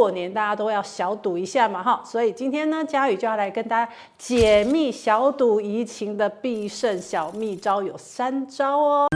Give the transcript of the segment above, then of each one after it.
过年大家都要小赌一下嘛，哈，所以今天呢，佳宇就要来跟大家解密小赌怡情的必胜小秘招，有三招哦。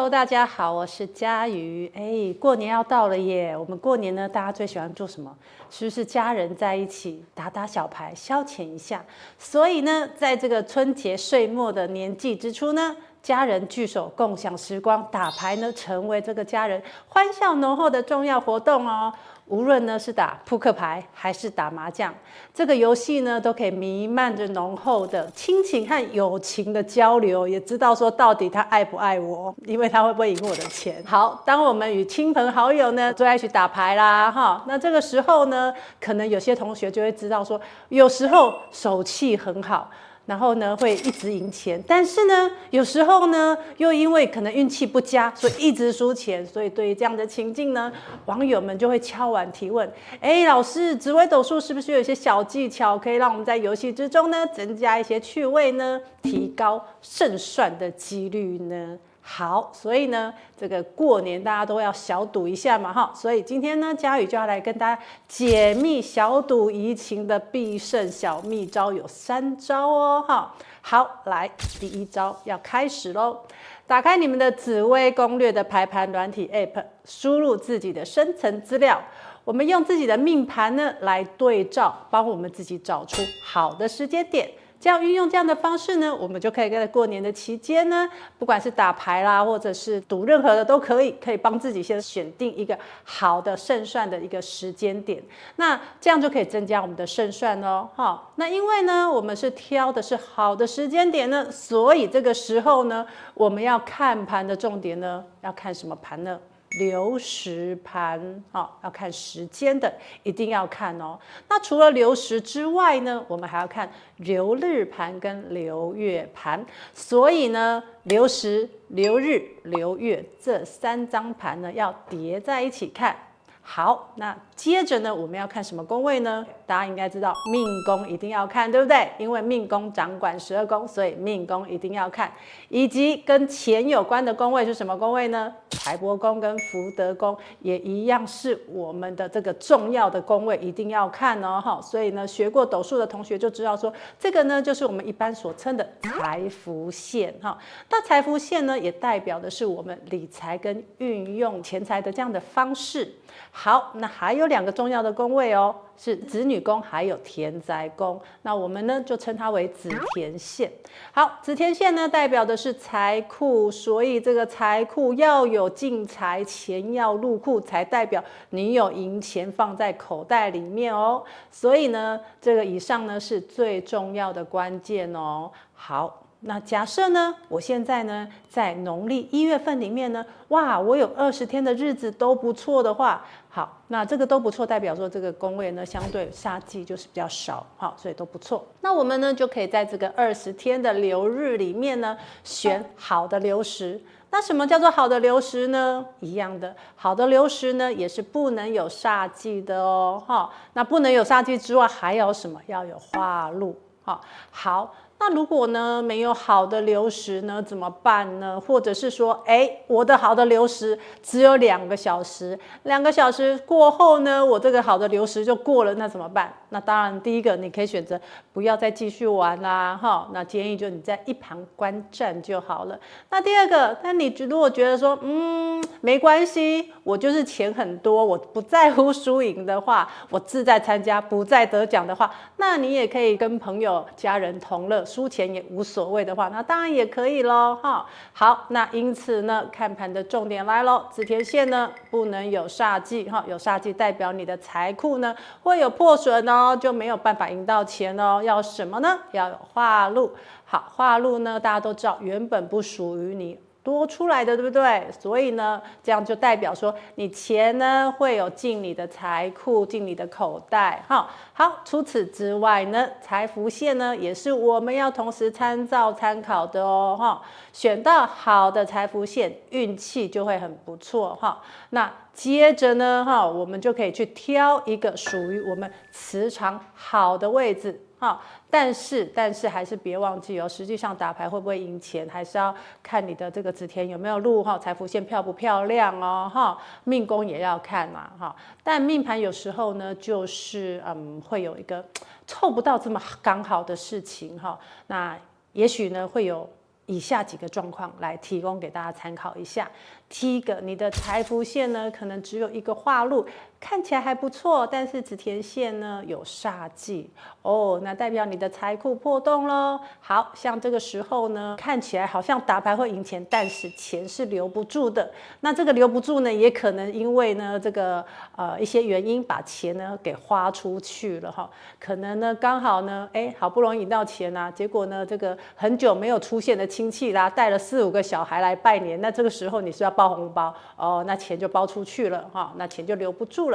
Hello，大家好，我是佳瑜。哎，过年要到了耶！我们过年呢，大家最喜欢做什么？是不是家人在一起打打小牌，消遣一下？所以呢，在这个春节岁末的年纪之初呢，家人聚首，共享时光，打牌呢，成为这个家人欢笑浓厚的重要活动哦。无论呢是打扑克牌还是打麻将，这个游戏呢都可以弥漫着浓厚的亲情和友情的交流，也知道说到底他爱不爱我，因为他会不会赢我的钱。好，当我们与亲朋好友呢坐在一起打牌啦，哈，那这个时候呢，可能有些同学就会知道说，有时候手气很好。然后呢，会一直赢钱，但是呢，有时候呢，又因为可能运气不佳，所以一直输钱。所以对于这样的情境呢，网友们就会敲碗提问：哎，老师，紫微斗数是不是有一些小技巧，可以让我们在游戏之中呢，增加一些趣味呢，提高胜算的几率呢？好，所以呢，这个过年大家都要小赌一下嘛，哈，所以今天呢，佳宇就要来跟大家解密小赌怡情的必胜小秘招，有三招哦，哈。好，来，第一招要开始喽。打开你们的紫微攻略的排盘软体 App，输入自己的生辰资料，我们用自己的命盘呢来对照，帮我们自己找出好的时间点。这样运用这样的方式呢，我们就可以在过年的期间呢，不管是打牌啦，或者是赌任何的都可以，可以帮自己先选定一个好的胜算的一个时间点。那这样就可以增加我们的胜算哦。好，那因为呢，我们是挑的是好的时间点呢，所以这个时候呢，我们要看盘的重点呢，要看什么盘呢？流时盘，好，要看时间的，一定要看哦。那除了流时之外呢，我们还要看流日盘跟流月盘。所以呢，流时、流日、流月这三张盘呢，要叠在一起看。好，那接着呢，我们要看什么宫位呢？大家应该知道，命宫一定要看，对不对？因为命宫掌管十二宫，所以命宫一定要看。以及跟钱有关的宫位是什么宫位呢？财帛宫跟福德宫也一样是我们的这个重要的宫位，一定要看哦。哈，所以呢，学过斗数的同学就知道说，这个呢就是我们一般所称的财福线。哈，那财福线呢，也代表的是我们理财跟运用钱财的这样的方式。好，那还有两个重要的宫位哦，是子女宫还有田宅宫。那我们呢就称它为子田线。好，子田线呢代表的是财库，所以这个财库要有进财，钱要入库，才代表你有银钱放在口袋里面哦。所以呢，这个以上呢是最重要的关键哦。好。那假设呢，我现在呢，在农历一月份里面呢，哇，我有二十天的日子都不错的话，好，那这个都不错，代表说这个宫位呢，相对煞气就是比较少，好，所以都不错。那我们呢，就可以在这个二十天的流日里面呢，选好的流时。那什么叫做好的流时呢？一样的，好的流时呢，也是不能有煞气的哦，哈。那不能有煞气之外，还有什么？要有化禄，好，好。那如果呢，没有好的流时呢，怎么办呢？或者是说，哎，我的好的流时只有两个小时，两个小时过后呢，我这个好的流时就过了，那怎么办？那当然，第一个你可以选择不要再继续玩啦，哈。那建议就你在一旁观战就好了。那第二个，那你如果觉得说，嗯，没关系，我就是钱很多，我不在乎输赢的话，我自在参加，不再得奖的话，那你也可以跟朋友、家人同乐。输钱也无所谓的话，那当然也可以喽，哈。好，那因此呢，看盘的重点来喽，紫田线呢不能有煞忌，哈，有煞忌代表你的财库呢会有破损哦，就没有办法赢到钱哦。要什么呢？要有化禄。好，化禄呢，大家都知道，原本不属于你。多出来的，对不对？所以呢，这样就代表说，你钱呢会有进你的财库，进你的口袋。哈，好。除此之外呢，财福线呢也是我们要同时参照参考的哦。哈，选到好的财福线，运气就会很不错。哈，那接着呢，哈，我们就可以去挑一个属于我们磁场好的位置。好。但是但是还是别忘记哦，实际上打牌会不会赢钱，还是要看你的这个子田有没有路哈，财福线漂不漂亮哦哈，命宫也要看嘛哈。但命盘有时候呢，就是嗯会有一个凑不到这么刚好的事情哈，那也许呢会有。以下几个状况来提供给大家参考一下。第一个，你的财福线呢，可能只有一个化禄。看起来还不错，但是子田线呢有煞忌哦，那代表你的财库破洞喽。好像这个时候呢，看起来好像打牌会赢钱，但是钱是留不住的。那这个留不住呢，也可能因为呢这个呃一些原因把钱呢给花出去了哈。可能呢刚好呢，哎，好不容易赢到钱啊，结果呢这个很久没有出现的亲戚啦，带了四五个小孩来拜年，那这个时候你是要包红包哦，那钱就包出去了哈，那钱就留不住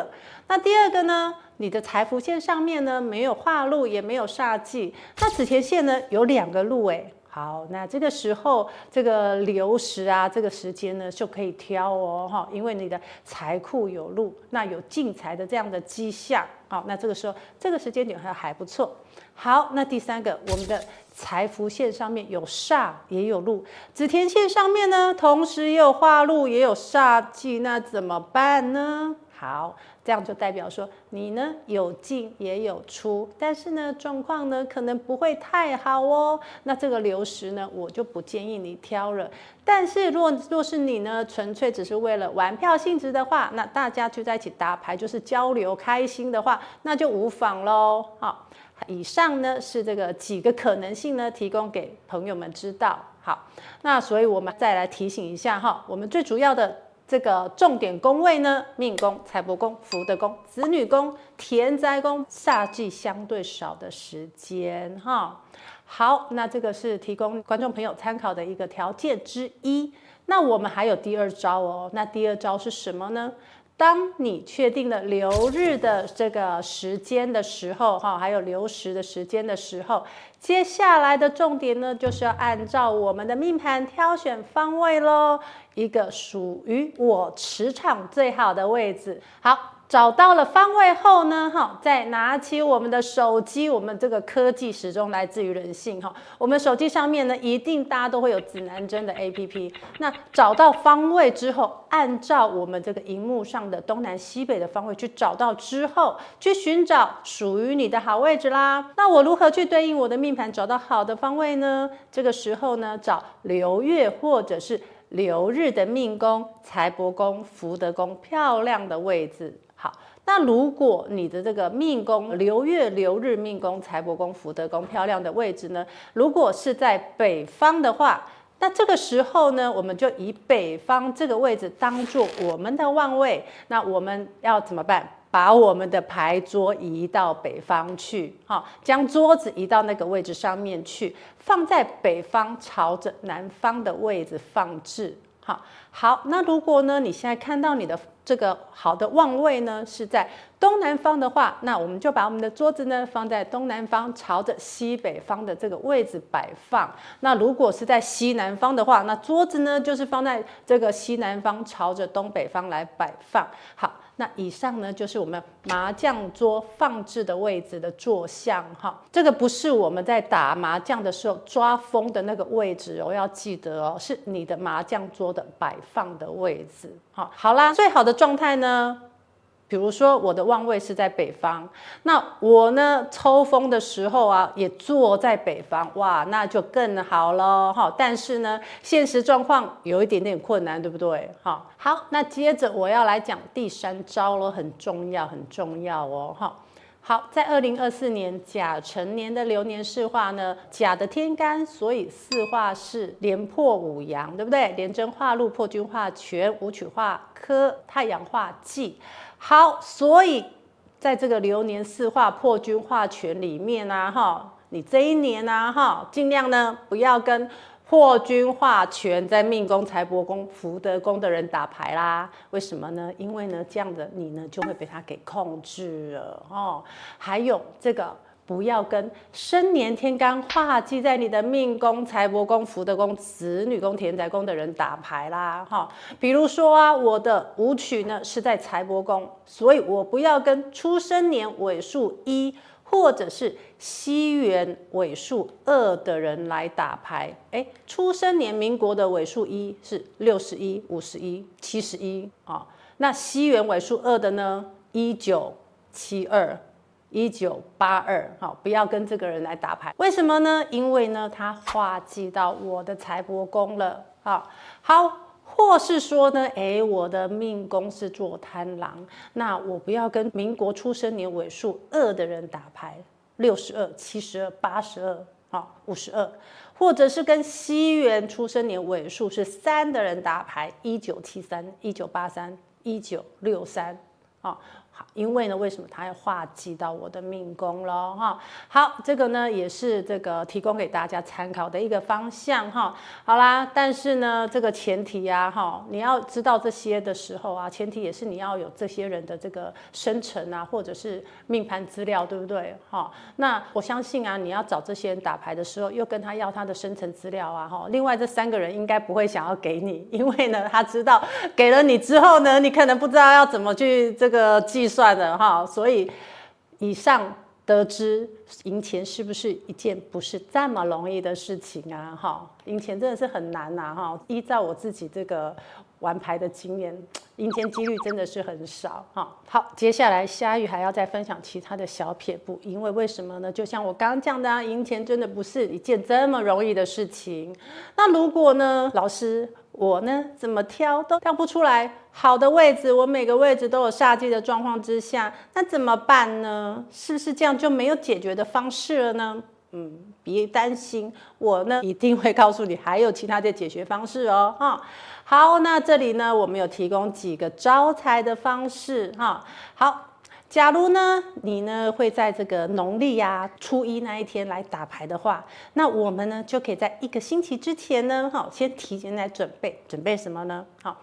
那第二个呢，你的财福线上面呢没有化禄，也没有煞忌。那紫田线呢有两个禄哎，好，那这个时候这个流时啊，这个时间呢就可以挑哦哈，因为你的财库有禄，那有进财的这样的迹象。好，那这个时候这个时间点还还不错。好，那第三个，我们的财福线上面有煞也有禄，紫田线上面呢同时也有化禄也有煞忌，那怎么办呢？好，这样就代表说你呢有进也有出，但是呢状况呢可能不会太好哦。那这个流时呢，我就不建议你挑了。但是若若是你呢纯粹只是为了玩票性质的话，那大家聚在一起打牌就是交流开心的话，那就无妨喽。好，以上呢是这个几个可能性呢，提供给朋友们知道。好，那所以我们再来提醒一下哈，我们最主要的。这个重点宫位呢，命宫、财帛宫、福德宫、子女宫、田宅宫，夏季相对少的时间哈。好，那这个是提供观众朋友参考的一个条件之一。那我们还有第二招哦。那第二招是什么呢？当你确定了流日的这个时间的时候，哈，还有流时的时间的时候，接下来的重点呢，就是要按照我们的命盘挑选方位喽，一个属于我磁场最好的位置。好。找到了方位后呢，哈，再拿起我们的手机，我们这个科技始终来自于人性，哈，我们手机上面呢，一定大家都会有指南针的 APP。那找到方位之后，按照我们这个荧幕上的东南西北的方位去找到之后，去寻找属于你的好位置啦。那我如何去对应我的命盘找到好的方位呢？这个时候呢，找流月或者是流日的命宫、财帛宫、福德宫漂亮的位置。好，那如果你的这个命宫流月流日命宫财帛宫福德宫漂亮的位置呢，如果是在北方的话，那这个时候呢，我们就以北方这个位置当做我们的旺位。那我们要怎么办？把我们的牌桌移到北方去，好，将桌子移到那个位置上面去，放在北方朝着南方的位置放置。好，好，那如果呢，你现在看到你的这个好的旺位呢是在东南方的话，那我们就把我们的桌子呢放在东南方，朝着西北方的这个位置摆放。那如果是在西南方的话，那桌子呢就是放在这个西南方，朝着东北方来摆放。好。那以上呢，就是我们麻将桌放置的位置的坐向哈，这个不是我们在打麻将的时候抓风的那个位置哦，要记得哦，是你的麻将桌的摆放的位置。好，好啦，最好的状态呢？比如说我的旺位是在北方，那我呢抽风的时候啊，也坐在北方，哇，那就更好了哈。但是呢，现实状况有一点点困难，对不对？好，好，那接着我要来讲第三招了，很重要，很重要哦。哈，好，在二零二四年甲辰年的流年四化呢，甲的天干，所以四化是连破五阳，对不对？廉贞化禄，破军化权，武曲化科，太阳化忌。好，所以在这个流年四化破军化权里面啊，哈，你这一年啊，哈，尽量呢不要跟破军化权在命宫、财帛宫、福德宫的人打牌啦。为什么呢？因为呢，这样的你呢就会被他给控制了哦。还有这个。不要跟生年天干化忌在你的命宫、财帛宫、福德宫、子女宫、田宅宫的人打牌啦，哈。比如说啊，我的武曲呢是在财帛宫，所以我不要跟出生年尾数一或者是西元尾数二的人来打牌，哎，出生年民国的尾数一是六十一、五十一、七十一啊。那西元尾数二的呢？一九七二、一九八二，好，不要跟这个人来打牌。为什么呢？因为呢，他化忌到我的财帛宫了。好，好，或是说呢，哎，我的命宫是做贪狼，那我不要跟民国出生年尾数二的人打牌，六十二、七十二、八十二，好，五十二，或者是跟西元出生年尾数是三的人打牌，一九七三、一九八三、一九六三，好。好，因为呢，为什么他要化忌到我的命宫了哈？好，这个呢也是这个提供给大家参考的一个方向哈。好啦，但是呢，这个前提呀哈，你要知道这些的时候啊，前提也是你要有这些人的这个生辰啊，或者是命盘资料，对不对？哈，那我相信啊，你要找这些人打牌的时候，又跟他要他的生辰资料啊哈。另外这三个人应该不会想要给你，因为呢，他知道给了你之后呢，你可能不知道要怎么去这个记。算的哈，所以以上得知赢钱是不是一件不是这么容易的事情啊？哈，赢钱真的是很难呐！哈，依照我自己这个玩牌的经验，赢钱几率真的是很少哈。好，接下来虾玉还要再分享其他的小撇步，因为为什么呢？就像我刚刚讲的啊，赢钱真的不是一件这么容易的事情。那如果呢，老师？我呢，怎么挑都挑不出来好的位置，我每个位置都有煞忌的状况之下，那怎么办呢？是不是这样就没有解决的方式了呢？嗯，别担心，我呢一定会告诉你还有其他的解决方式哦。哈，好，那这里呢，我们有提供几个招财的方式。哈，好。假如呢，你呢会在这个农历呀初一那一天来打牌的话，那我们呢就可以在一个星期之前呢，哈，先提前来准备，准备什么呢？好。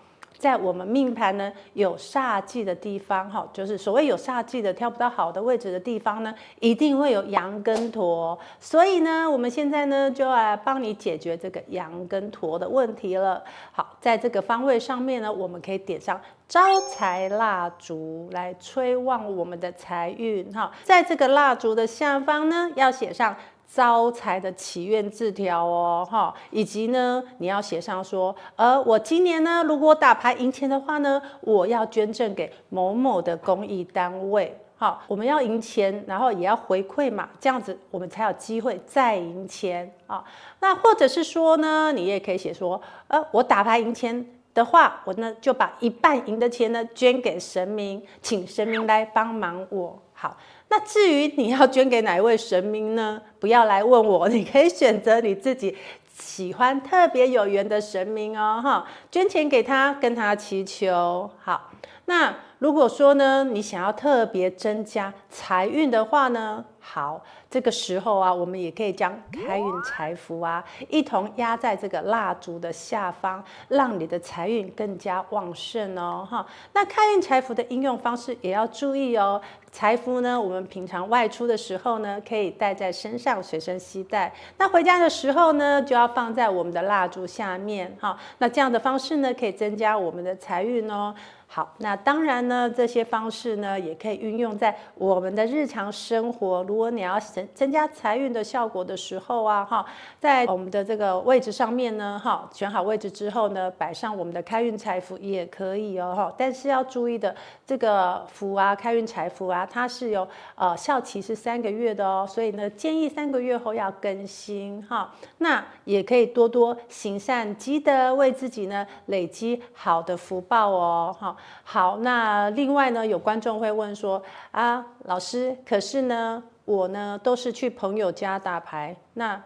在我们命盘呢有煞忌的地方，哈，就是所谓有煞忌的挑不到好的位置的地方呢，一定会有羊跟驼。所以呢，我们现在呢就要来帮你解决这个羊跟驼的问题了。好，在这个方位上面呢，我们可以点上招财蜡烛来催旺我们的财运。哈，在这个蜡烛的下方呢，要写上。招财的祈愿字条哦，哈，以及呢，你要写上说，呃，我今年呢，如果打牌赢钱的话呢，我要捐赠给某某的公益单位，好，我们要赢钱，然后也要回馈嘛，这样子我们才有机会再赢钱啊。那或者是说呢，你也可以写说，呃，我打牌赢钱的话，我呢就把一半赢的钱呢捐给神明，请神明来帮忙我，好。那至于你要捐给哪一位神明呢？不要来问我，你可以选择你自己喜欢、特别有缘的神明哦，哈，捐钱给他，跟他祈求。好，那如果说呢，你想要特别增加财运的话呢？好，这个时候啊，我们也可以将开运财符啊一同压在这个蜡烛的下方，让你的财运更加旺盛哦。哈，那开运财符的应用方式也要注意哦。财符呢，我们平常外出的时候呢，可以带在身上，随身携带。那回家的时候呢，就要放在我们的蜡烛下面。哈，那这样的方式呢，可以增加我们的财运哦。好，那当然呢，这些方式呢，也可以运用在我们的日常生活。如果你要增增加财运的效果的时候啊，哈，在我们的这个位置上面呢，哈，选好位置之后呢，摆上我们的开运财符也可以哦，哈。但是要注意的，这个符啊，开运财符啊，它是有呃效期是三个月的哦，所以呢，建议三个月后要更新哈。那也可以多多行善积德，为自己呢累积好的福报哦，哈。好，那另外呢，有观众会问说啊，老师，可是呢，我呢都是去朋友家打牌，那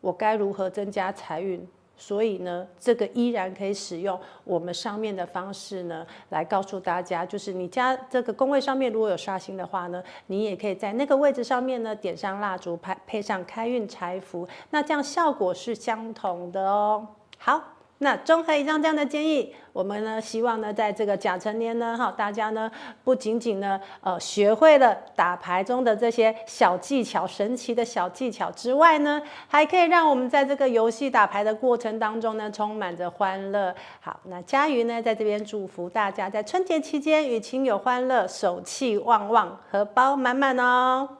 我该如何增加财运？所以呢，这个依然可以使用我们上面的方式呢，来告诉大家，就是你家这个工位上面如果有煞星的话呢，你也可以在那个位置上面呢点上蜡烛，配配上开运财符，那这样效果是相同的哦。好。那综合以上这样的建议，我们呢希望呢，在这个甲辰年呢，哈，大家呢不仅仅呢，呃，学会了打牌中的这些小技巧、神奇的小技巧之外呢，还可以让我们在这个游戏打牌的过程当中呢，充满着欢乐。好，那家瑜呢在这边祝福大家在春节期间与亲友欢乐，手气旺旺，荷包满满哦。